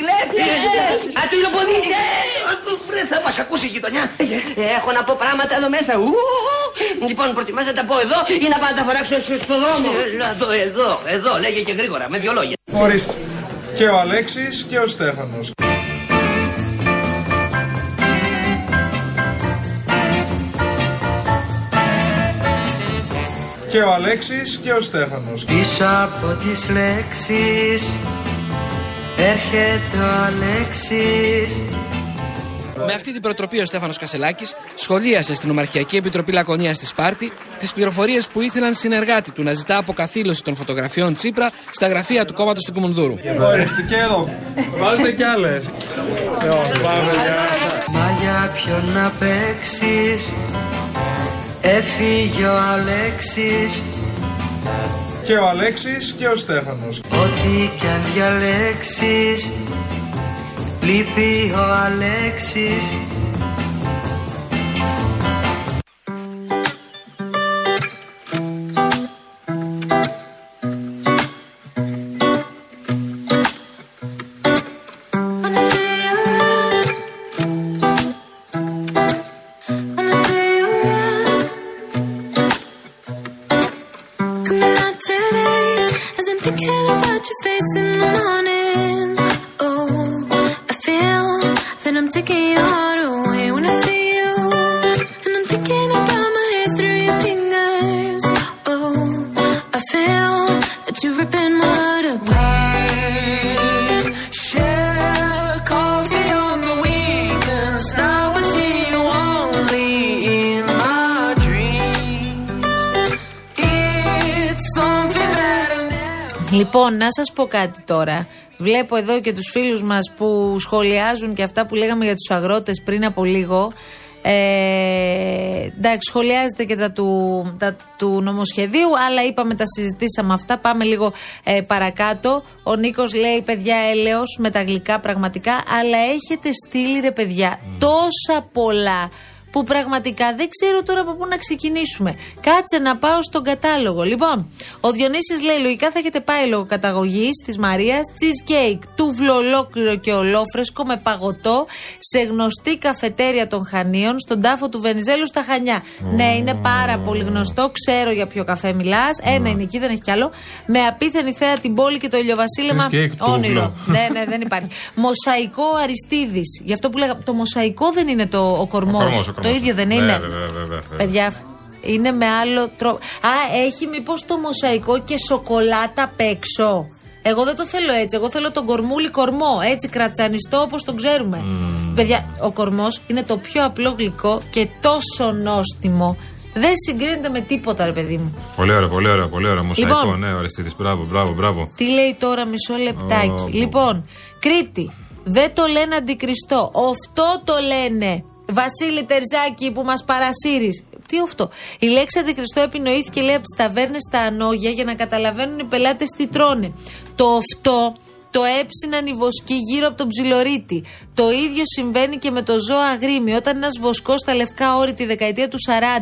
κλέφτες! Ατυλοποδίτες! Βρε, θα μας ακούσει η γειτονιά. Έχω να πω πράγματα εδώ μέσα. Ου, Λοιπόν, προτιμάς να τα πω εδώ ή να πάω να τα φοράξω στο δρόμο. Εδώ, εδώ, εδώ, λέγε και γρήγορα, με δυο λόγια. Ορίστε. Και ο Αλέξης και ο Στέφανος. Και ο Αλέξης και ο Στέφανος. Πίσω από τις λέξεις έρχεται ο Αλέξης Με αυτή την προτροπή ο Στέφανος Κασελάκης σχολίασε στην Ομαρχιακή Επιτροπή Λακωνίας στη Σπάρτη τις πληροφορίες που ήθελαν συνεργάτη του να ζητά αποκαθήλωση των φωτογραφιών Τσίπρα στα γραφεία του κόμματος του Κουμουνδούρου. Ορίστε και εδώ. Βάλτε κι άλλες. Λοιπόν, πάμε για... Μα για ποιον να παίξεις; Έφυγε ο Αλέξης Και ο Αλέξης και ο Στέφανος. Ό,τι κι αν διαλέξεις Λείπει ο Αλέξης I'm taking your heart away when I see you And I'm thinking about my hair through your fingers Oh, I feel that you're ripping my heart apart Share coffee on the weekends Now I see you only in my dreams It's something that I never Λοιπόν, να σας πω κάτι τώρα. Βλέπω εδώ και τους φίλους μας που σχολιάζουν και αυτά που λέγαμε για τους αγρότες πριν από λίγο. Ε, εντάξει, σχολιάζεται και τα του, τα του νομοσχεδίου, αλλά είπαμε τα συζητήσαμε αυτά. Πάμε λίγο ε, παρακάτω. Ο Νίκος λέει, παιδιά, έλεος με τα γλυκά πραγματικά, αλλά έχετε στείλει ρε παιδιά τόσα πολλά που πραγματικά δεν ξέρω τώρα από πού να ξεκινήσουμε. Κάτσε να πάω στον κατάλογο. Λοιπόν, ο Διονύσης λέει: Λογικά θα έχετε πάει λόγω καταγωγής της Μαρίας cheesecake, τούβλο ολόκληρο και ολόφρεσκο με παγωτό σε γνωστή καφετέρια των Χανίων στον τάφο του Βενιζέλου στα Χανιά. Ναι, είναι πάρα πολύ γνωστό. Ξέρω για ποιο καφέ μιλάς. Ένα είναι εκεί, δεν έχει κι άλλο. Με απίθανη θέα την πόλη και το ηλιοβασίλεμα. Cheesecake, τούβλο. Όνειρο. ναι, ναι, δεν υπάρχει. Μοσαϊκό Αριστίδης. Γι' αυτό που λέγαμε. Το μοσαϊκό δεν είναι το, ο κορμός. Κορμός, ο Το κορμός. ίδιο δεν Ναι, είναι. βέβαια, βέβαια, βέβαια. Παιδιά, είναι με άλλο τρόπο. Α, έχει μήπως το μοσαϊκό και σοκολάτα απ' έξω. Εγώ δεν το θέλω έτσι. Εγώ θέλω τον κορμούλι κορμό. Έτσι, κρατσανιστό όπως τον ξέρουμε. Παιδιά, ο κορμός είναι το πιο απλό γλυκό και τόσο νόστιμο. Δεν συγκρίνεται με τίποτα, ρε παιδί μου. Πολύ ωραίο, πολύ ωραίο, πολύ ωραίο. Μοσαϊκό, Λοιπόν. ναι, ο Αριστίδης. Μπράβο, μπράβο, μπράβο. Τι λέει τώρα, μισό λεπτάκι. Ω, λοιπόν, Κρήτη. Δεν το λένε αντικριστό. Αυτό το λένε. Βασίλη Τερζάκη που μας παρασύρεις. Τι αυτό; Η λέξη αντικριστό επινοήθηκε λέει από τις ταβέρνες στα ανόγια για να καταλαβαίνουν οι πελάτες τι τρώνε. Το αυτό το έψιναν οι βοσκοί γύρω από τον ψιλορίτη. Το ίδιο συμβαίνει και με το ζώο αγρίμι. Όταν ένας βοσκός στα λευκά όρη τη δεκαετία του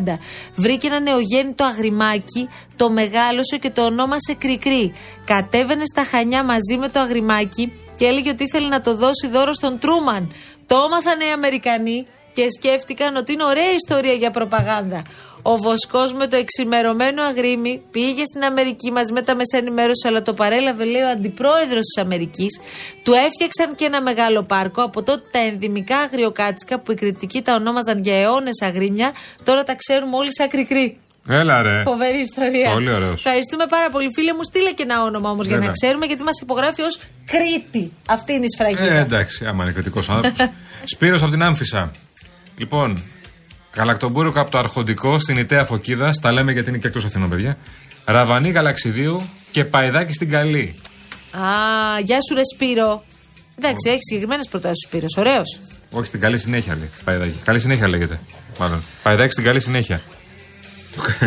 40 βρήκε ένα νεογέννητο αγριμάκι, το μεγάλωσε και το ονόμασε Κρικρί. Κατέβαινε στα χανιά μαζί με το αγριμάκι και έλεγε ότι ήθελε να το δώσει δώρο στον Τρούμαν. Το έμαθαν οι Αμερικανοί και σκέφτηκαν ότι είναι ωραία ιστορία για προπαγάνδα. Ο Βοσκός με το εξημερωμένο αγρίμι πήγε στην Αμερική μαζί με τα μέσα ενημέρωση, αλλά το παρέλαβε, λέει, ο αντιπρόεδρος της Αμερικής. Του έφτιαξαν και ένα μεγάλο πάρκο. Από τότε τα ενδυμικά αγριοκάτσικα που οι κριτικοί τα ονόμαζαν για αιώνες αγρίμια, τώρα τα ξέρουμε όλοι σαν κρικρί. Έλα ρε. Φοβερή ιστορία. Πολύ ωραίος. Ευχαριστούμε πάρα πολύ. Φίλε μου, στείλε και ένα όνομα όμως για να Βέβαια. ξέρουμε, γιατί μας υπογράφει ως Κρήτη. Αυτή είναι η σφραγίδα. Ε, εντάξει, άμα είναι κριτικός άνθρωπος. Σπύρος από την Άμφισα. Λοιπόν, γαλακτομπούρικο από το Αρχοντικό στην Ιταία Φωκίδα. Τα λέμε γιατί είναι και εκτός Αθηνών, παιδιά. Ραβανί Γαλαξιδίου και παϊδάκι στην Καλή. Α, γεια σου, ρε Σπύρο. Εντάξει, έχεις συγκεκριμένες προτάσεις ο Σπύρος. Ωραίος. Όχι στην καλή συνέχεια λέει. Παϊδάκι. Καλή συνέχεια λέγεται. Μάλλον. Παϊδάκι στην καλή συνέχεια.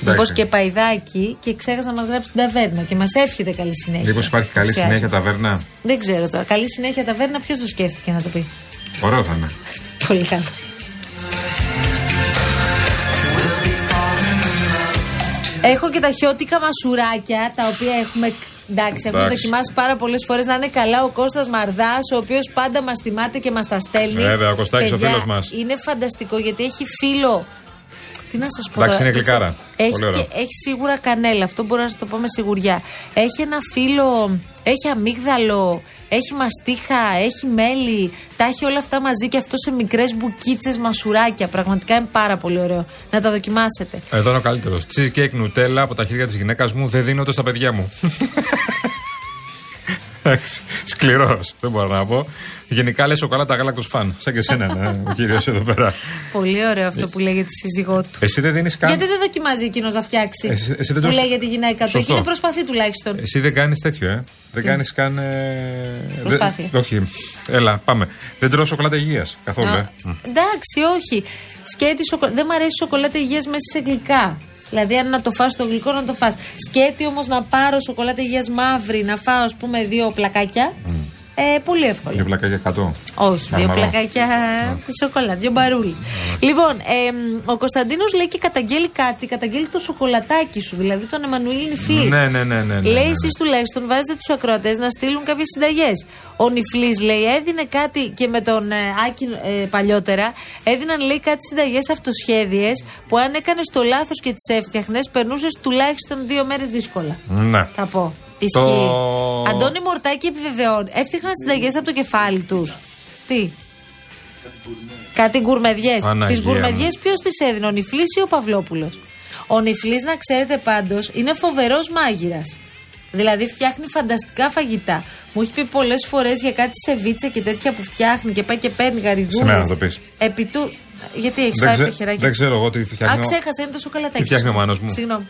Μήπως Εντάξει. και παϊδάκι και ξέχασα να μας γράψει την ταβέρνα και μας εύχεται καλή συνέχεια. Μήπως υπάρχει καλή Πλησιάζει. συνέχεια ταβέρνα; Δεν ξέρω τώρα. Καλή συνέχεια ταβέρνα, ποιος το σκέφτηκε να το πει; Ωραίο θα είναι. Πολύ καλό. Έχω και τα χιώτικα μασουράκια, τα οποία έχουμε Εντάξει, έχουμε Εντάξει. δοκιμάσει πάρα πολλές φορές να είναι καλά ο Κώστας Μαρδάς, ο οποίος πάντα μας θυμάται και μας τα στέλνει. Βέβαια, ο Κωστάκης ο Παιδιά, φίλος μας. Είναι φανταστικό γιατί έχει φίλο. Τι να σας πω. Εντάξει, τώρα, είναι δεν ξέρω. γλυκάρα. Έχει, Πολύ ωραίο. και, έχει σίγουρα κανέλα, αυτό μπορώ να σας το πω με σιγουριά. Έχει ένα φύλλο, έχει αμύγδαλο, έχει μαστίχα, έχει μέλι. Τα έχει όλα αυτά μαζί και αυτό σε μικρές μπουκίτσες μασουράκια. Πραγματικά είναι πάρα πολύ ωραίο. Να τα δοκιμάσετε. Εδώ είναι ο καλύτερος. Cheesecake νουτέλα από τα χέρια της γυναίκας μου δεν δίνω ούτε στα παιδιά μου. Εντάξει, Σκληρός, δεν μπορώ να πω. Γενικά λες σοκολάτα γάλακτος φαν. Σαν και εσένα, ναι, ο κύριος εδώ πέρα. Πολύ ωραίο αυτό που λέει για τη σύζυγό του. Εσύ δεν δίνεις καν. Γιατί δεν δοκιμάζει εκείνος να φτιάξει; Εσύ- εσύ δεν που το- λέει για τη γυναίκα του. Σωστό. Εκείνη προσπαθεί τουλάχιστον. Εσύ δεν κάνεις τέτοιο, ε. Δεν κάνεις καν. Ε... Προσπάθεια. δεν- όχι. Έλα, πάμε. Δεν τρώω σοκολάτα υγείας καθόλου, Α, ε. Μ. Εντάξει, όχι. Σκέτη σοκο... Δεν μου αρέσει η σοκολάτα υγείας μέσα σε γλυκά. Δηλαδή, αν να το φας το γλυκό, να το φας. Σκέτη όμως να πάρω σοκολάτα υγεία μαύρη, να φάω, ας πούμε, δύο πλακάκια. Ε, πολύ εύκολο. Δύο πλακάκια 100. Όχι, δύο Καρμαρό. πλακάκια τη σοκολάτα, δύο μπαρούλι. Λοιπόν, εμ, ο Κωνσταντίνος λέει και καταγγέλει κάτι, καταγγέλει το σοκολατάκι σου, δηλαδή τον Εμμανουήλ Νιφλή. Ναι, ναι, ναι, ναι, ναι, Λέει ναι. εσείς τουλάχιστον βάζετε τους ακροατές να στείλουν κάποιες συνταγές. Ο Νιφλής λέει έδινε κάτι και με τον ε, Άκη ε, παλιότερα, έδιναν λέει κάτι συνταγές αυτοσχέδιες που αν έκανες το λάθος και τις έφτιαχνες, περνούσες τουλάχιστον δύο μέρες δύσκολα. Ναι. Θα πω. Ισχύει. Το- Αντώνη Μορτάκη επιβεβαιώνει. Έφτιαχναν συνταγές από το κεφάλι τους. Τι; Κάτι γκουρμεδιές. Παναγία Τις γκουρμεδιές μου. ποιος τις έδινε, ο Νιφλή ή ο Παυλόπουλος; Ο Νιφλή, να ξέρετε πάντως, είναι φοβερός μάγειρας. Δηλαδή φτιάχνει φανταστικά φαγητά. Μου έχει πει πολλές φορές για κάτι σεβίτσα και τέτοια που φτιάχνει και πάει και παίρνει γαριδούρε. Σε μένα να το πεις. Επί του. Γιατί έχεις Δεν φάει ξε- τα χεράκια. δεν ξέρω εγώ τι φτιάχνει Α, ο- ξέχασα, είναι το σοκολατάκι. Τι φτιάχνει σου. ο Μάνος μου; Συγγνώμη.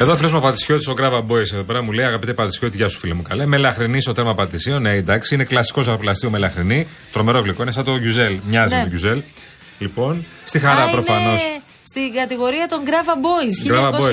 Εδώ φίλος μου Πατησιώτη, ο Grava Boys εδώ πέρα μου λέει: Αγαπητέ Πατησιώτη, γεια σου φίλε μου. Καλέ. Μελαχρινή στο τέρμα Πατησίων. Ναι, εντάξει, είναι κλασικός ζαχαροπλαστείο μελαχρινή. Τρομερό γλυκό, είναι σαν το Γιουζέλ. Μοιάζει Ναι. με Γιουζέλ. Λοιπόν, στη χαρά Α, προφανώς. Είναι στην κατηγορία των Grava Boys. Grava Boys.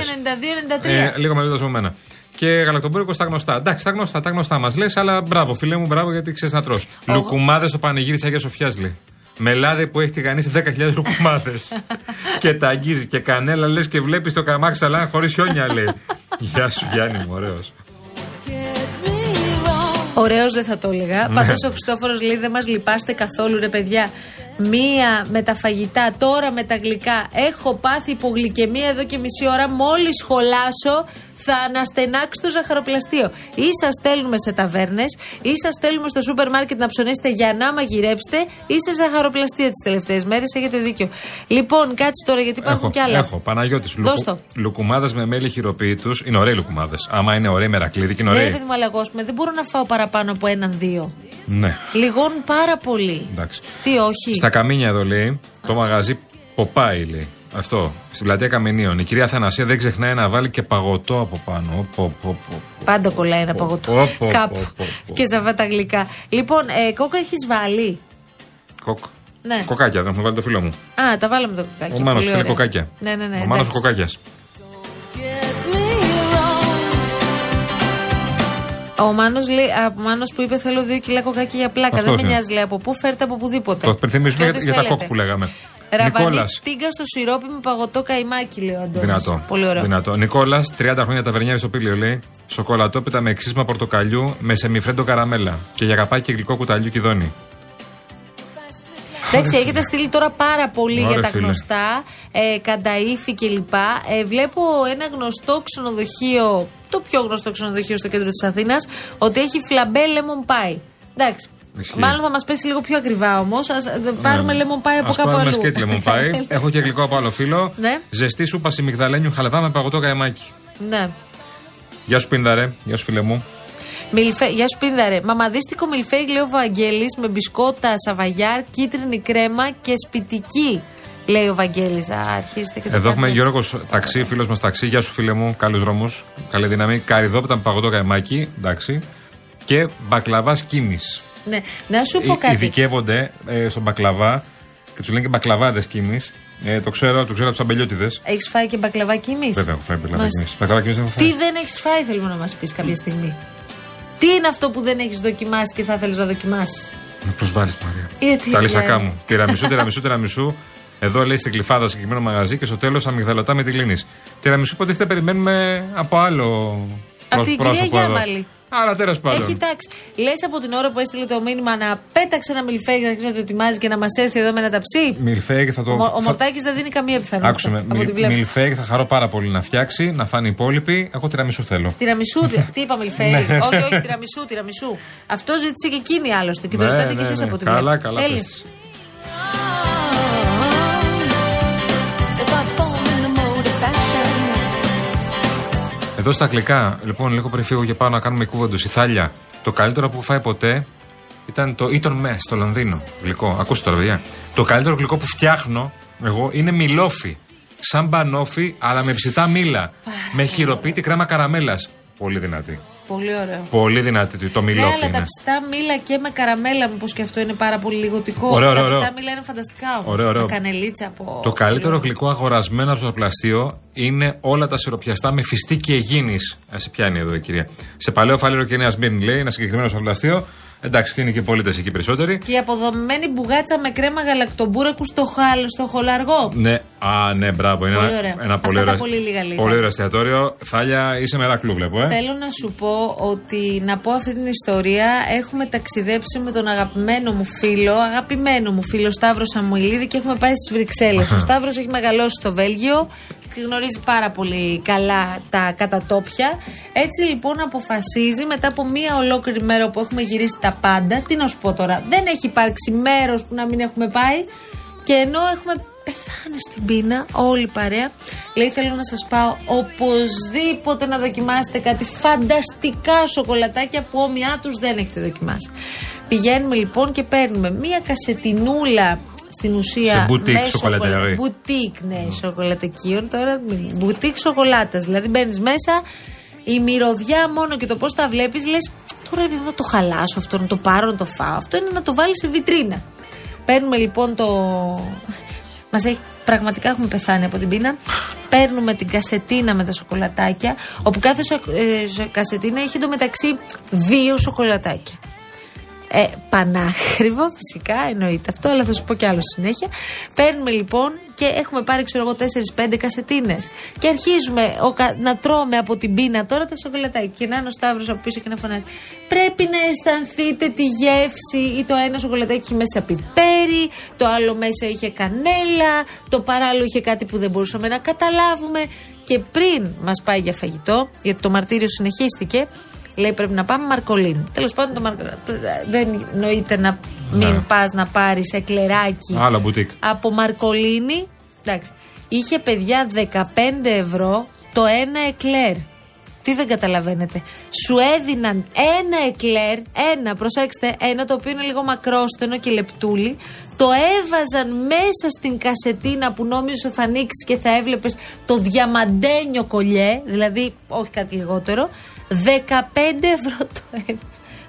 1992-93. Ε, λίγο μεγαλύτερο από μένα. Και γαλακτομπούρικος στα γνωστά. Εντάξει, τα γνωστά, τα γνωστά μας λες, αλλά μπράβο, φίλε μου, μπράβο γιατί ξέρεις να τρώ. Λουκουμάδες στο πανηγύρι της Αγίας Σοφιάς λέει. Με λάδι που έχει τηγανίσει 10.000 λουκουμάδε. και τα αγγίζει. Και κανέλα λες και βλέπεις το καμάξι σαλάν χωρίς χιόνια λέει. Γεια σου Γιάννη μου, ωραίος. Ωραίος δεν θα το έλεγα. Ναι. Πάντως ο Χριστόφορος λέει δεν μας λυπάστε καθόλου, ρε παιδιά. Μία με τα φαγητά, τώρα με τα γλυκά. Έχω πάθει υπογλυκαιμία εδώ και μισή ώρα. Μόλις σχολάσω, θα αναστενάξει το ζαχαροπλαστείο. Ή σας στέλνουμε σε ταβέρνες, ή σας στέλνουμε στο σούπερ μάρκετ να ψωνίσετε για να μαγειρέψετε, ή σε ζαχαροπλαστεία τις τελευταίες μέρες. Έχετε δίκιο. Λοιπόν, κάτσε τώρα γιατί υπάρχουν Έχω, κι άλλα. έχω. Παναγιώτης. Δώσ' το. Λουκουμάδε με μέλι χειροποίητου. Είναι ωραίοι λουκουμάδες. Άμα είναι ωραίοι μερακλείδι και είναι Ναι, ρε ωραίοι. παιδί μου, αλλά εγώ, ας πούμε, δεν μπορώ να φάω παραπάνω από έναν-δύο. Ναι, Λιγώνουν πάρα πολύ. εντάξει. Τι όχι. Στα καμίνια εδώ λέει, το μαγαζί Ποπάι λέει. Αυτό, στην πλατεία Καμενίων. Η κυρία Θανασία δεν ξεχνάει να βάλει και παγωτό από πάνω. Πω, πω, πω, πω. Πάντα κολλάει ένα Πω, παγωτό. πω, πω, Κάπου. πω, πω, πω. Και σε αυτά τα γλυκά. Λοιπόν, ε, κόκα έχεις βάλει; Κοκ. Ναι. Κοκάκια, δεν έχουμε βάλει το φίλο μου. Α, τα βάλαμε το κοκάκι. Ο Μάνος Πολύ θέλει ωραία. κοκάκια. Ναι, ναι, ναι. Ο Μάνος ο εντάξει. κοκάκιας. Ο Μάνος, λέει, α, ο Μάνος που είπε θέλω δύο κιλά κοκάκι για πλάκα. Αυτός δεν με είναι. νοιάζει, λέει από πού φέρτε από οπουδήποτε. Το υπενθυμίζουμε Και για, ό,τι για τα θέλετε. κοκ που λέγαμε. Ραβανί Νικόλας. τίγκα στο σιρόπι με παγωτό καϊμάκι, λέει ο Αντώνης. Δυνατό. Πολύ ωραίο. Δυνατό. Νικόλας, 30 χρόνια ταβερνιάρης στο πήλιο λέει. Σοκολατόπιτα με εξίσμα πορτοκαλιού με σεμιφρέντο καραμέλα. Και για καπάκι και γλυκό κουταλιού κυδόνι. Εντάξει, έχετε στείλει τώρα πάρα πολύ Ωραία, για τα φίλε. γνωστά, ε, κανταήφη κλπ. Ε, βλέπω ένα γνωστό ξενοδοχείο, το πιο γνωστό ξενοδοχείο στο κέντρο της Αθήνας, ότι έχει φλαμπέ lemon pie. Εντάξει. Ισχύει. Μάλλον θα μας πέσει λίγο πιο ακριβά όμως. Α πάρουμε lemon pie από Ας κάπου πάρουμε αλλού. σκέτη lemon pie. Έχω και γλυκό από άλλο φίλο. Ναι. Ζεστή σούπα μυγδαλένιου χαλαβά με παγωτό καεμάκι. ναι. Γεια σου Πίνδαρε, γεια σου φίλε μου. Μιλφέ, γεια σου Πίνδαρε. Μαμαδίστικο μιλφέι, λέει ο Βαγγέλης, με μπισκότα σαβαγιάρ, κίτρινη κρέμα και σπιτική. Λέει ο Βαγγέλης. Α, αρχίστε και το Εδώ κάνετε έχουμε έτσι. Γιώργος Ταξί, φίλος μας Ταξί. Γεια σου φίλε μου, καλούς δρόμους. Καλή δύναμη. Καριδόπιτα με παγωτό καεμάκι. Εντάξει. Και μπακλαβάς κίνης. Ναι. Να σου πω κάτι. Ειδικεύονται ε, στον μπακλαβά και τους λένε και μπακλαβάδες κίνη. Ε, το ξέρω, το ξέρω από τους αμπελιώτιδες. Έχεις φάει και μπακλαβά κίμης; Βέβαια, έχω φάει μπακλαβά Μάλιστα. κίνη. Μπακλαβά κίνη δεν έχω φάει. Τι δεν έχεις φάει, θέλουμε να μας πεις κάποια στιγμή; Τι είναι αυτό που δεν έχεις δοκιμάσει και θα θέλεις να δοκιμάσεις; Με προσβάλλεις, Μαρία. Γιατί, Τα λυσακά δηλαδή; μου. Τυραμισού, τυραμισού, τυραμισού. Εδώ λέει στην κλειφάδα συγκεκριμένο μαγαζί και στο τέλος αμυγδαλωτά με τη λίνη. Τυραμισού υποτίθεται περιμένουμε από άλλο Από την κυρία πρόσωπο εδώ. Γιάμαλη. Άρα τέλος πάντων. Έχει τάξει. Λες από την ώρα που έστειλε το μήνυμα να πέταξε ένα μιλφέγγι να αρχίσει να το ετοιμάζει και να μας έρθει εδώ με ένα ταψί. Μιλφέγγι θα το. Ο, Μο- ο θα- Μορτάκης δεν δίνει καμία πιθανότητα. Άκουσε με. Από ό,τι βλέπω. Μιλφέγγι θα χαρώ πάρα πολύ να φτιάξει, να φάνει οι υπόλοιποι. Εγώ τυραμισού θέλω. Τυραμισού, τι- τι είπα, μιλφέγγι; Ναι. όχι, όχι, τυραμισού, τυραμισού. Αυτό ζήτησε και εκείνη άλλωστε. Και το Ναι, ζητάτε ναι, και εσείς ναι. από ό,τι Καλά, βλέπω. καλά. Εδώ στα αγγλικά, λοιπόν, λίγο πριν φύγω και πάω να κάνουμε κούβοντο η θάλια. Το καλύτερο που έχω φάει ποτέ ήταν το Eton Mess στο Λονδίνο. Γλυκό. Ακούστε τώρα, παιδιά. Το καλύτερο γλυκό που φτιάχνω εγώ είναι μιλόφι. Σαν μπανόφι, αλλά με ψητά μήλα. με χειροποίητη κρέμα καραμέλας. Πολύ δυνατή. Πολύ ωραίο. Πολύ δυνατή το Ναι, μιλόφι αλλά τα είναι. ψητά μήλα και με καραμέλα, μήπω και αυτό είναι πάρα πολύ λιγοτικό. Ωραίο, ωραίο, τα ψητά ωραίο. μήλα είναι φανταστικά όμως. Ωραίο, ωραίο. Με κανελίτσα από. Το καλύτερο πολύ γλυκό αγορασμένο από το πλαστείο είναι όλα τα σιροπιαστά με φιστίκι αιγίνη. Σε πιάνει εδώ η κυρία. Σε παλαιό φάληρο και νέα Σμύρνη λέει, ένα συγκεκριμένο στο πλαστείο. Εντάξει, και είναι και πολίτες εκεί περισσότεροι. Και η αποδομημένη μπουγάτσα με κρέμα γαλακτομπούρακου στο, χάλ, στο χολαργό. Ναι, α, ναι, μπράβο. Είναι Πολύ ένα, ωραία. ένα Αυτά πολύ τα ωραίο. πολύ λίγα λίγα. Πολύ ωραίο εστιατόριο. Θάλια, είσαι μερακλού, βλέπω, ε. Θέλω να σου πω ότι να πω αυτή την ιστορία. Έχουμε ταξιδέψει με τον αγαπημένο μου φίλο, αγαπημένο μου φίλο Σταύρος Σαμουηλίδη και έχουμε πάει στις Βρυξέλλες. Ο Σταύρος έχει μεγαλώσει στο Βέλγιο και γνωρίζει πάρα πολύ καλά τα κατατόπια. Έτσι λοιπόν αποφασίζει μετά από μία ολόκληρη μέρα που έχουμε γυρίσει τα πάντα. Τι να σου πω τώρα, δεν έχει υπάρξει μέρος που να μην έχουμε πάει. Και ενώ έχουμε πεθάνει στην πείνα, όλη η παρέα, λέει θέλω να σας πάω οπωσδήποτε να δοκιμάσετε κάτι φανταστικά σοκολατάκια που όμοιά τους δεν έχετε δοκιμάσει. Πηγαίνουμε λοιπόν και παίρνουμε μία κασετινούλα στην ουσία. Σε boutique με σοκολατερί. σοκολα- Μπουτίκ, ναι, σοκολατεκίων τώρα. Μπουτίκ σοκολάτα. Δηλαδή μπαίνεις μέσα, η μυρωδιά μόνο και το πώς τα βλέπεις, λες. Τώρα είναι να το χαλάσω αυτό, να το πάρω, να το φάω. Αυτό είναι να το βάλεις σε βιτρίνα. Παίρνουμε λοιπόν το. Μας έχει πραγματικά έχουμε πεθάνει από την πείνα. Παίρνουμε την κασετίνα με τα σοκολατάκια, όπου κάθε σο- ε, σο- κασετίνα έχει εντωμεταξύ δύο σοκολατάκια. Ε, πανάκριβο, φυσικά, εννοείται αυτό, αλλά θα σου πω κι άλλο στη συνέχεια. Παίρνουμε λοιπόν και έχουμε πάρει, ξέρω εγώ, 4-5 κασετίνες. Και αρχίζουμε ο, κα- να τρώμε από την πείνα τώρα τα σοκολατάκια. Και να είναι ο Σταύρος από πίσω και να φωνάζει. Πρέπει να αισθανθείτε τη γεύση. Ή το ένα σοκολατάκι είχε μέσα πιπέρι, το άλλο μέσα είχε κανέλα, το παράλληλο είχε κάτι που δεν μπορούσαμε να καταλάβουμε. Και πριν μας πάει για φαγητό, γιατί το μαρτύριο συνεχίστηκε, Λέει πρέπει να πάμε Μαρκολίνη. Τέλος πάντων, το Μαρκο... δεν νοείται να μην Ναι. πας να πάρεις εκλεράκι Άλλο μπουτίκ. από Μαρκολίνη. Εντάξει. Είχε παιδιά 15 ευρώ το ένα εκλέρ. Τι δεν καταλαβαίνετε. Σου έδιναν ένα εκλέρ, ένα, προσέξτε, ένα το οποίο είναι λίγο μακρόστενο και λεπτούλι. Το έβαζαν μέσα στην κασετίνα που νόμιζε ότι θα ανοίξεις και θα έβλεπες το διαμαντένιο κολλιέ, δηλαδή όχι κάτι λιγότερο. 15 ευρώ το ένα.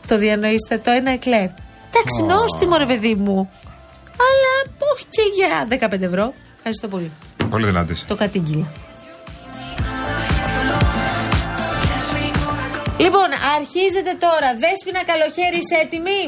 Το διανοείστε το ένα εκλέρ. Εντάξει, νόστιμο ρε παιδί μου. Αλλά όχι και για 15 ευρώ. Ευχαριστώ πολύ. Πολύ δυνατή. Το κατήγγειλα. Λοιπόν, αρχίζετε τώρα. Δέσποινα καλοχέρι, είσαι έτοιμη;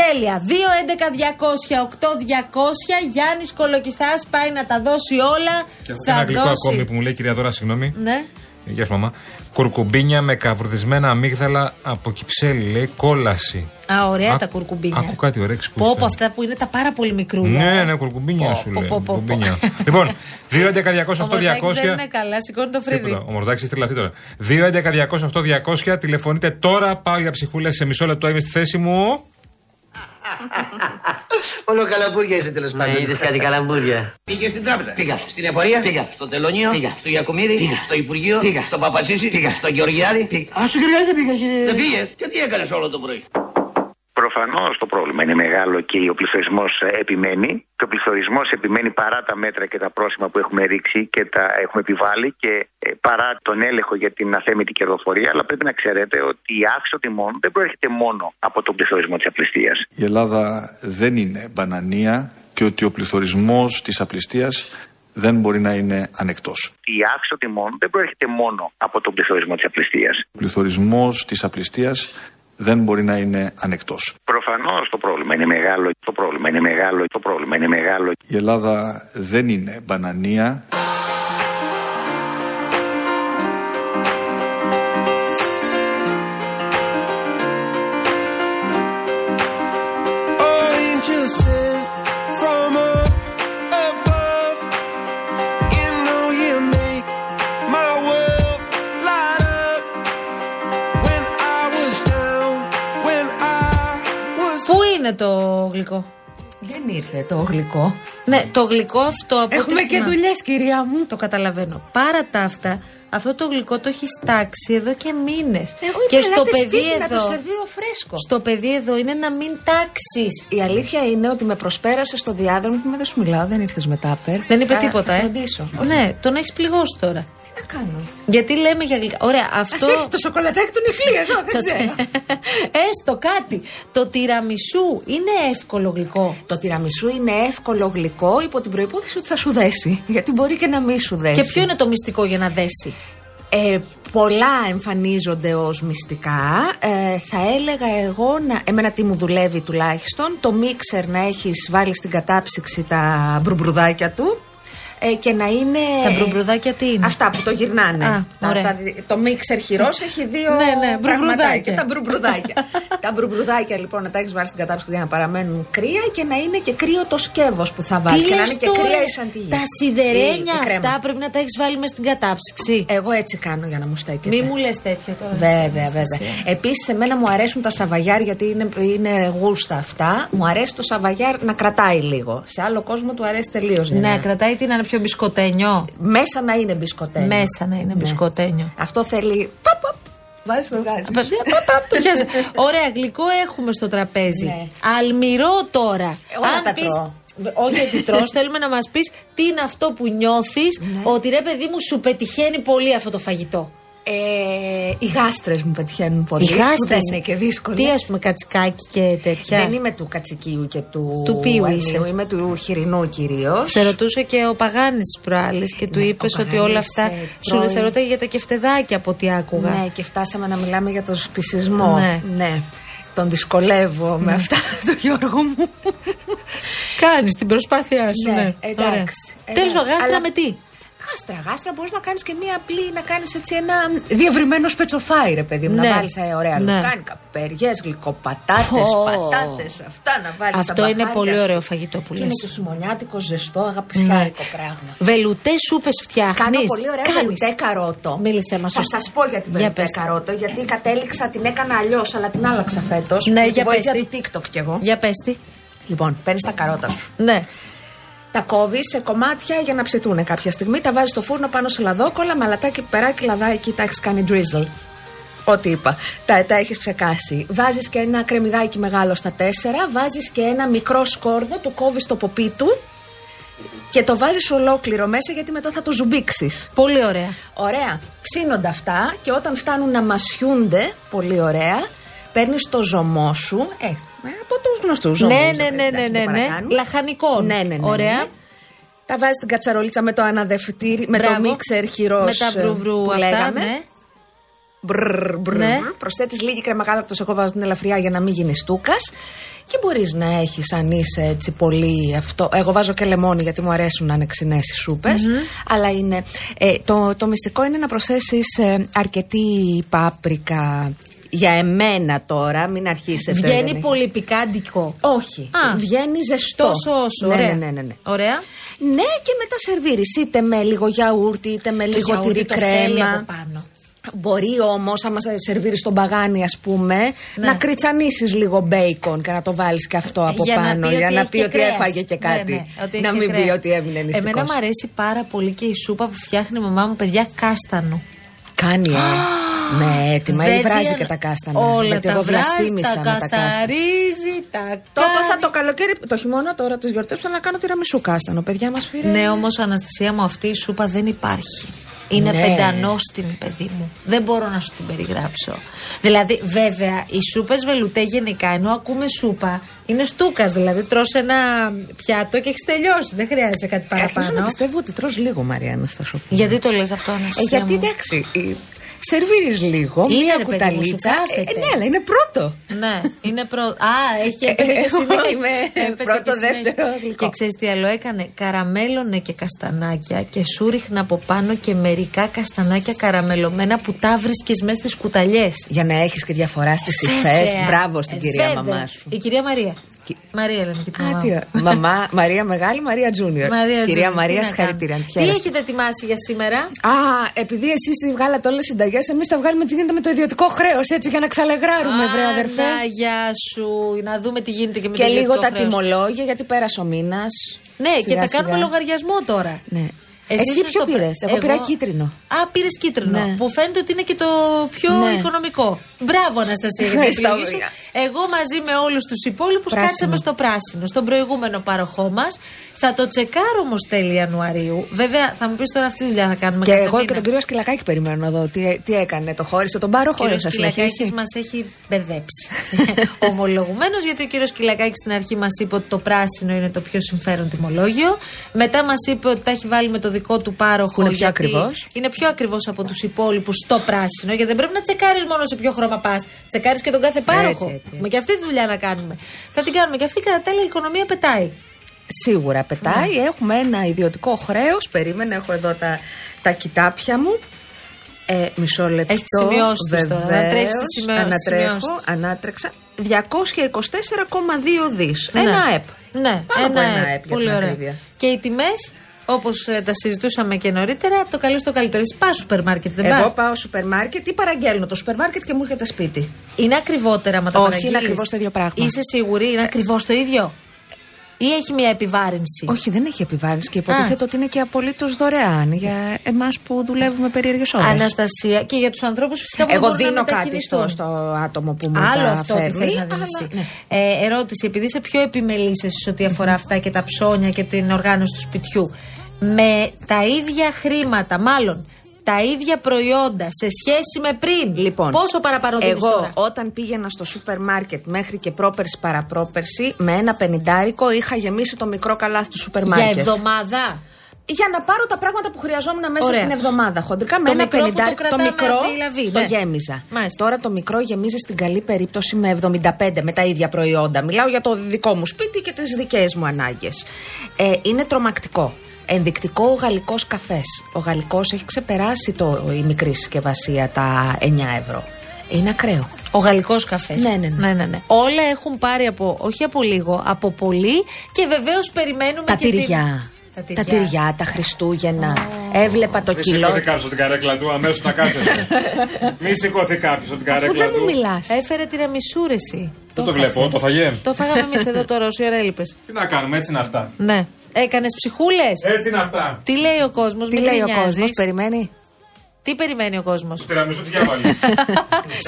Τέλεια. 2-11-200-8-200. Γιάννης Κολοκυθάς πάει να τα δώσει όλα. Και έχω και ένα γλυκό ακόμη που μου λέει η κυρία Δώρα, συγγνώμη. Ναι. Γεια σου, μαμά. Κουρκουμπίνια με καβρουδισμένα αμύγδαλα από κυψέλη, λέει κόλαση. Α, ωραία Άκου- τα κουρκουμπίνια. Άκου κάτι ωραίο Πω, πω, ξυπνήσει. αυτά που είναι τα πάρα πολύ μικρούλια. Ναι, ε. ναι, κουρκουμπίνια Πω, σου πω, λέει. πω, πω, πω. Κουρκουμπίνια. λοιπόν, 2, 11, 200, 8, 200. Ο Μορτάκης δεν είναι καλά, σηκώνει το φρύδι. Τίποτα. Ο Μορδάκη έχει τρελαθεί τώρα. 2, 11, 200, 8, 200. Τηλεφωνείτε τώρα. Πάω για ψυχούλες σε μισό λεπτό. Είμαι στη θέση μου. Όλο καλαμπούρια είσαι τέλο πάντων. είδες κάτι καλαμπούρια. Πήγε στην τράπεζα. Πήγα. Στην εφορία. Πήγα. Στο τελωνίο. Πήγα. Στο Γιακουμίδη. Πήγα. Στο Υπουργείο. Πήγα. Στο Παπασίση. Πήγα. Στο Γεωργιάδη. Πήγα. Α, στο Γεωργιάδη δεν πήγα, κύριε. Δεν πήγε. Και τι έκανες όλο το πρωί; Προφανώς το πρόβλημα είναι μεγάλο και ο πληθωρισμός επιμένει. Και ο πληθωρισμός επιμένει παρά τα μέτρα και τα πρόσημα που έχουμε ρίξει και τα έχουμε επιβάλει και ε, παρά τον έλεγχο για την αθέμητη κερδοφορία. Αλλά πρέπει να ξέρετε ότι η αύξηση των τιμών δεν προέρχεται μόνο από τον πληθωρισμό της απληστίας. Η Ελλάδα δεν είναι μπανανία και ότι ο πληθωρισμός της απληστίας δεν μπορεί να είναι ανεκτός. Η αύξηση των τιμών δεν προέρχεται μόνο από τον πληθωρισμό της απληστίας. Ο πληθωρισμός της απληστίας δεν μπορεί να είναι ανεκτός. Προφανώς το πρόβλημα είναι μεγάλο. Το πρόβλημα είναι μεγάλο. Το πρόβλημα είναι μεγάλο. Η Ελλάδα δεν είναι μπανανία. Είναι το γλυκό; Δεν ήρθε το γλυκό. Ναι, το γλυκό αυτό από Έχουμε ό,τι και θυμάμαι- δουλειές, κυρία μου. Το καταλαβαίνω. Παρά τα αυτά, αυτό το γλυκό το έχεις στάξει εδώ και μήνες. Εγώ Και είπα, στο ελάτε παιδί σπίτι να εδώ. το σερβίρω φρέσκο. Στο παιδί εδώ είναι να μην τάξεις. Η αλήθεια είναι ότι με προσπέρασε στο διάδρομο και με δεν σου μιλάω, δεν ήρθες με τάπερ. Δεν είπε Θα- τίποτα, θα ε; φροντίσω. Όχι, Ναι, τον έχεις πληγώσει τώρα. Τι να κάνω. Γιατί λέμε για γλυκά. Ωραία, αυτό. Ας έρθει το σοκολατάκι του νυφλί εδώ, δεν Το- ξέρω. Έστω κάτι. Το τυραμισού είναι εύκολο γλυκό. Το τυραμισού είναι εύκολο γλυκό υπό την προπόθεση ότι θα σου δέσει. Γιατί μπορεί και να μην σου δέσει. Και ποιο είναι το μυστικό για να δέσει; Ε, πολλά εμφανίζονται ως μυστικά. Ε, θα έλεγα εγώ, να, εμένα τι μου δουλεύει τουλάχιστον, το μίξερ να έχεις βάλει στην κατάψυξη τα μπρουμπρουδάκια του ε, και να είναι... Τα μπρουμπρουδάκια τι είναι; Αυτά που το γυρνάνε. Α, Τα- ωραία. τα- το μίξερ χειρός έχει δύο Ναι, ναι, μπρουμπρουδάκια. πραγματάκια. Τα μπρουμπρουδάκια. τα μπρουμπρουδάκια λοιπόν να τα έχεις βάλεις στην κατάψυξη για να παραμένουν κρύα και να είναι και κρύο το σκεύος που θα βάλεις. Τι Και να λες είναι και τώρα, κρύα η σαντίγια. Τα σιδερένια Η- η κρέμα. αυτά πρέπει να τα έχεις βάλει μες στην κατάψυξη. Εγώ έτσι κάνω για να μου στέκεται. Μη μου λες τέτοια τώρα. Βέβαια, εσύ, βέβαια. Αναστασία. Επίσης, εμένα μου αρέσουν τα σαβαγιάρ γιατί είναι, είναι γούστα αυτά. Μου αρέσει το σαβαγιάρ να κρατάει λίγο. Σε άλλο κόσμο του αρέσει τελείως. Ναι, κρατάει τι να είναι πιο μπισκοτένιο; Μέσα να είναι μπισκοτένιο. Μέσα να είναι Ναι. μπισκοτένιο. Αυτό θέλει. Παπ, παπ. Βάζεις το βγάζεις. Παιδιά, παπ, παπ, το πιάσα. Ωραία, γλυκό έχουμε στο τραπέζι. Ναι. Αλμυρό τώρα. Όλα τα πεις- τρώω. Όχι ότι τρως, θέλουμε να μας πεις τι είναι αυτό που νιώθεις ότι ρε παιδί μου σου πετυχαίνει πολύ αυτό το φαγητό. Ε, οι γάστρες μου πετυχαίνουν πολύ. Οι γάστρες. που Δεν είναι και δύσκολες. Τι ας πούμε, κατσικάκι και τέτοια. Δεν είμαι του κατσικίου και του, Του πίου αρνίου, είσαι. Είμαι του χοιρινού κυρίως. Σε ρωτούσε και ο Παγάνης τι προάλλε και του Ναι, είπες ο ότι Παγάνης, όλα αυτά. ε, Σου τρώει- σε ρώταγε για τα κεφτεδάκια από ό,τι άκουγα. Ναι, και φτάσαμε να μιλάμε για τον σπισισμό. Ναι. ναι. Τον δυσκολεύω με αυτά, τον Γιώργο μου. Κάνεις την προσπάθειά σου, ναι. Ναι, εντάξει, Τέλος, εντάξει. γάστρας Αλλά- με τι; Γάστρα, γάστρα μπορείς να κάνεις και μία απλή, να κάνεις έτσι ένα διευρυμένο σπετσοφάι, ρε παιδί μου. Ναι. Να βάλει ωραία Ναι. λουκάνικα, περιέ, γλυκοπατάτες, Πω. πατάτες, αυτά να βάλεις. Αυτό είναι πολύ ωραίο φαγητό που Και λε. είναι και χειμωνιάτικο, ζεστό, αγαπησιάρικο πράγμα. Βελουτέ σούπες φτιάχνεις. Κάνω πολύ ωραία βελουτέ καρότο. Μίλησέ μας, Θα σωστά. σας πω για τη Για βελουτέ πες το. καρότο, γιατί κατέληξα, την έκανα αλλιώς, αλλά την άλλαξα φέτος. Ναι, με τη για βοήθεια πες του TikTok κι εγώ. Για πες τι. Λοιπόν, παίρνεις τα καρότα σου. Ναι. Τα κόβει σε κομμάτια για να ψητούν κάποια στιγμή. Τα βάζεις στο φούρνο πάνω σε λαδόκολλα, μαλατάκι, περάκι, λαδάκι, τα έχεις κάνει drizzle. Ό,τι είπα. Τα, τα έχεις ψεκάσει. Βάζεις και ένα κρεμμυδάκι μεγάλο στα τέσσερα. Βάζεις και ένα μικρό σκόρδο, το κόβεις το ποπί του και το βάζεις ολόκληρο μέσα γιατί μετά θα το ζουμπήξεις. Πολύ ωραία. Ωραία. Ψήνονται αυτά και όταν φτάνουν να μασιούνται, πολύ ωραία, παίρνεις το ζωμό σου. Ε, από τους γνωστούς ζωμού. Ναι, ναι, ναι, ναι, ναι, ναι. Λαχανικών. Ναι, ναι, ναι, ναι. Ωραία. Τα βάζει στην κατσαρολίτσα με το αναδευτήρι, με το Μπράβο. μίξερ χειρός. Με τα βρουβρου που αυτά, λέγαμε. ναι. Μπρρρ, μπρρρ. Ναι. Προσθέτεις λίγη κρέμα γάλακτος, εγώ βάζω την ελαφριά για να μην γίνεις στούκας. Και μπορείς να έχεις, αν είσαι έτσι πολύ αυτό. Εγώ βάζω και λεμόνι γιατί μου αρέσουν να είναι ξινές οι σουπε Αλλά είναι. Ε, το, το μυστικό είναι να προσθέσεις αρκετή πάπρικα. Για εμένα τώρα, μην αρχίσετε. Βγαίνει δεν- πολύ πικάντικο. Όχι. Α. βγαίνει ζεστό. Τόσο όσο. Ναι, Ωραία. ναι, ναι, ναι, ναι. Ωραία. Ναι, και μετά σερβίρεις είτε με λίγο γιαούρτι, είτε με λίγο γιαούρτι τυρί το θέλει κρέμα. από πάνω. Μπορεί όμως, άμα σε σερβίρεις τον παγάνι, ας πούμε, Ναι. να κριτσανίσει λίγο μπέικον και να το βάλεις και αυτό από για πάνω. να πει για ότι, να έχει πει και ότι κρέας. έφαγε και Ναι, κάτι. ναι, ότι να έχει μην και πει κρέας. ότι έμεινε νηστικός. Εμένα μου αρέσει πάρα πολύ και η σούπα που φτιάχνει η μαμά μου, παιδιά, κάστανο. Κάνει, ε. ναι, έτοιμα. Ή Δεν βράζει διανα- και τα κάστανα. Όλα γιατί τα εγώ βράζει, βλαστήμησα τα με τα κάστανα. καθαρίζει, τα Το κάνει. έπαθα το καλοκαίρι, το χειμώνα τώρα τις γιορτές του να κάνω τυραμισού κάστανο. Παιδιά μας πήρε. Ναι, όμως Αναστασία μου αυτή η σούπα δεν υπάρχει. Είναι Ναι. πεντανόστιμη, παιδί μου. Δεν μπορώ να σου την περιγράψω. Δηλαδή, βέβαια, οι σούπες βελουτέ γενικά, ενώ ακούμε σούπα, είναι στούκας. Δηλαδή, τρως ένα πιάτο και έχεις τελειώσει. Δεν χρειάζεται κάτι Αρχίζω να παραπάνω. πιστεύω ότι τρως λίγο Μαριάννα στα σοπ. Γιατί το λες αυτό, Ε, Αναστασία γιατί μου; εντάξει, η- σερβίρεις λίγο, Είναι, μία ρε παιδί μου, σου κουταλίτσα. κάθεται. Ε, ναι, αλλά είναι πρώτο. Ναι, είναι πρώτο. Α, έχει έπαιζε και Εγώ συνέχεια. είμαι Έπαιζε πρώτο, και συνέχεια. δεύτερο γλυκό. Και ξέρεις τι άλλο έκανε; Καραμέλωνε και καστανάκια και σου ρίχνα από πάνω και μερικά καστανάκια καραμελωμένα που τα βρίσκε μέσα στις κουταλιές. Για να έχεις και διαφορά στις υφές. Μπράβο στην κυρία μαμά σου. Η κυρία Μαρία. Μαρία λέμε και τη μαμά. Α, μου. τι, μαμά, Μαρία Μεγάλη, Μαρία Τζούνιορ. Μαρία Κυρία Τζούνι, Μαρία, τι να συγχαρητήρια. κάνουμε. Τι χαίρεστε. έχετε ετοιμάσει για σήμερα; Α, επειδή εσείς βγάλατε όλες τις συνταγές, εμείς τα βγάλουμε τι γίνεται με το ιδιωτικό χρέος, έτσι για να ξαλεγράρουμε, βρε αδερφέ. Να, γεια σου. Να δούμε τι γίνεται και με Και το λίγο ιδιωτικό τα χρέος. τιμολόγια, γιατί πέρασε ο μήνας. Ναι, και θα κάνουμε λογαριασμό τώρα. Ναι. Εσείς Εσύ ποιο στο- πήρες, εγώ πήρα κίτρινο. Α, πήρες κίτρινο. Ναι. Που φαίνεται ότι είναι και το πιο Ναι. οικονομικό. Μπράβο, Αναστασία, για την Ευχαριστώ, επιλογή σου. Μαρία. Εγώ μαζί με όλους τους υπόλοιπους Πράσινο. κάτσαμε στο πράσινο, στον προηγούμενο πάροχό μας. Θα το τσεκάρω όμως τέλη Ιανουαρίου. Βέβαια, θα μου πεις τώρα αυτή τη δουλειά θα κάνουμε Και κάθε εγώ μήνα. και τον κύριο Σκυλακάκη περιμένω να δω τι, τι έκανε. Το χώρισε τον πάροχο, Ο δεν κύριος σα Κυλακάκη μας έχει μπερδέψει. Ομολογουμένως, γιατί ο κύριος Κυλακάκη στην αρχή μας είπε ότι το πράσινο είναι το πιο συμφέρον τιμολόγιο. Μετά μας είπε ότι τα έχει βάλει με το δικό του πάροχο. Που είναι πιο γιατί ακριβώς. Είναι πιο ακριβώς από τους υπόλοιπους στο πράσινο. Γιατί δεν πρέπει να τσεκάρεις μόνο σε ποιο χρώμα πας. Τσεκάρεις και τον κάθε πάροχο. Έτσι, έτσι. Με και αυτή τη δουλειά να κάνουμε. Θα την κάνουμε και αυτή κατά τέλη η οικονομία πετάει. Σίγουρα πετάει. Ναι. Έχουμε ένα ιδιωτικό χρέος. Περίμενε, έχω εδώ τα, τα κοιτάπια μου. Ε, μισό λεπτό. Έχεις τις σημειώσεις της τώρα, Βεβαίως, να τρέχεις τις σημειώσεις, Ανατρέχω, σημειώσεις. ανάτρεξα. 224,2 δις. Ναι. Ένα ΕΠ. Ναι, Πάνω από ένα ένα ΕΠ. ΕΠ, για Πολύ την ωραία. ακρίβεια. Και οι τιμές, όπως τα συζητούσαμε και νωρίτερα, από το καλό στο καλύτερο. Εσύ πας σούπερ μάρκετ, δεν Εγώ πας; πάω στο σούπερ μάρκετ ή παραγγέλνω το σούπερ μάρκετ και μου έρχεται σπίτι. Είναι ακριβότερα με τα Όχι, παραγγείλεις; είναι ακριβώς το ίδιο πράγμα. Είσαι σίγουρη, είναι ακριβώς το ίδιο; Ή έχει μια επιβάρυνση; Όχι, δεν έχει επιβάρυνση και υποτίθεται ότι είναι και απολύτως δωρεάν για εμάς που δουλεύουμε περίεργες ώρες. Αναστασία και για τους ανθρώπους φυσικά που δεν Εγώ μπορούν να δίνω κάτι μετακινηθούν. στο, στο άτομο που μου Άλλο τα αυτό ότι φέρνει, θες να δίνεις αλλά, εσύ. ναι. Ε, ερώτηση, επειδή είσαι πιο επιμελής εσύ σε ό,τι αφορά αυτά και τα ψώνια και την οργάνωση του σπιτιού, με τα ίδια χρήματα, μάλλον τα ίδια προϊόντα σε σχέση με πριν. Λοιπόν, πόσο παραπάνω δίνεις εγώ τώρα; όταν πήγαινα στο σούπερ μάρκετ μέχρι και πρόπερση παραπρόπερση, με ένα πενιντάρικο είχα γεμίσει το μικρό καλάθι του σούπερ Για μάρκετ. εβδομάδα; Για να πάρω τα πράγματα που χρειαζόμουν μέσα Ωραία. στην εβδομάδα. Χοντρικά με Το ένα μικρό που το πενιντάρικο. Το, κρατάμε μικρό από τη λαβή, το ναι. γέμιζα. Μάλιστα. Τώρα το μικρό γεμίζει στην καλή περίπτωση με 75 με τα ίδια προϊόντα. Μιλάω για το δικό μου σπίτι και τις δικές μου ανάγκες. Ε, είναι τρομακτικό. Ενδεικτικό ο γαλλικός καφές. Ο γαλλικός έχει ξεπεράσει το, η μικρή συσκευασία τα 9 ευρώ. Είναι ακραίο. Ο γαλλικός καφές. Ναι, ναι, ναι. Όλα έχουν πάρει από, όχι από λίγο, από πολύ και βεβαίως περιμένουμε Τα και την- τυριά. Τα Τα τυριά, τα Χριστούγεννα. Έβλεπα το Μη κιλό. σηκώθει κάποιο από την καρέκλα του, αμέσως να κάτσετε. Μη σηκώθει κάποιος από την Αφού καρέκλα δεν μου του. μιλάς. Έφερε τυραμισούρεση. Δεν το βλέπω, το φαγέ. Το φάγαμε εμείς εδώ τώρα, όση ώρα έλειπε. Τι να κάνουμε, έτσι είναι αυτά. Ναι. Έκανες ψυχούλες; Έτσι είναι αυτά. Τι λέει ο κόσμος, Τι μην λέει ο γκρινιάζεις. κόσμος, περιμένει. Τι περιμένει ο κόσμος; Το τυραμισού τι διάβαλε.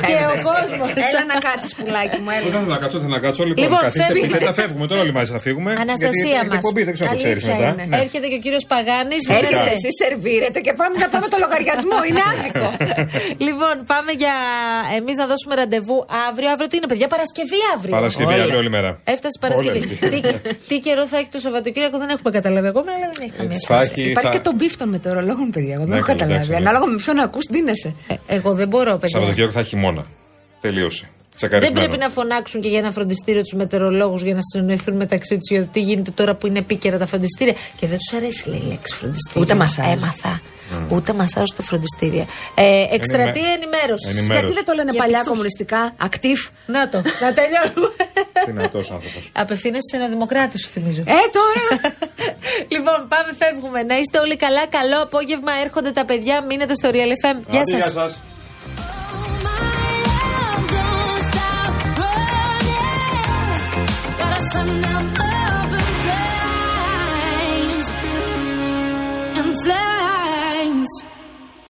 Και ο κόσμος. Έλα να κάτσεις πουλάκι μου, Δεν έλα. θέλω να κάτσω, θέλω να κάτσω. Λοιπόν, Λοιπόν, καθίστε, φεύγουμε. πείτε, τα φεύγουμε. Τώρα όλοι μαζί θα φύγουμε. Αναστασία γιατί έχετε μας. εκπομπή, δεν ξέρω αν το ξέρεις Αλήθεια μετά. είναι. Ναι. Έρχεται και ο κύριος Παγάνης. Έρχεστε εσείς, σερβίρετε και πάμε να πάμε το λογαριασμό. Είναι άδικο. λοιπόν, πάμε για εμείς να δώσουμε ραντεβού αύριο. Αύριο τι είναι, παιδιά, Παρασκευή αύριο. Παρασκευή, Όλα. αύριο όλη μέρα. Έφτασε η Παρασκευή. Όλα. τι, τι καιρό θα έχει το Σαββατοκύριακο δεν έχουμε καταλάβει ακόμα, αλλά δεν έχει καμία Θα σχέση. έχει. Υπάρχει θα- και το beef των μετεωρολόγων, παιδιά. Εγώ δεν Ναι, έχω καλά, καταλάβει. εντάξει, Ανάλογα με ποιον ακούς, δίνεσαι. Ε, εγώ δεν μπορώ, παιδιά. Σαββατοκύριακο θα έχει χειμώνα. Τελείωσε. Δεν Τσακαρισμένο. πρέπει να φωνάξουν και για ένα φροντιστήριο τους μετεωρολόγους για να συνεννοηθούν μεταξύ τους για το τι γίνεται τώρα που είναι επίκαιρα τα φροντιστήρια. Και δεν τους αρέσει, λέει η λέξη φροντιστήριο. Ούτε μασάζ. Έμαθα. Ούτε μασάζ στο φροντιστήρια. Ε, εκστρατεία Ενημέ- ενημέρωσης. Ενημέρωσης. Γιατί δεν το λένε Για παλιά ποιους; κομμουνιστικά, ακτίβ. Να το, να τελειώνουμε. Δυνατό άνθρωπος. Απευθύνεσαι σε ένα δημοκράτη, σου θυμίζω. Ε, τώρα. λοιπόν, πάμε, φεύγουμε. Να είστε όλοι καλά. Καλό απόγευμα. Έρχονται τα παιδιά. Μείνετε στο Real FM. Γεια Άντε, σας. σας. Don't stop running. Got a son number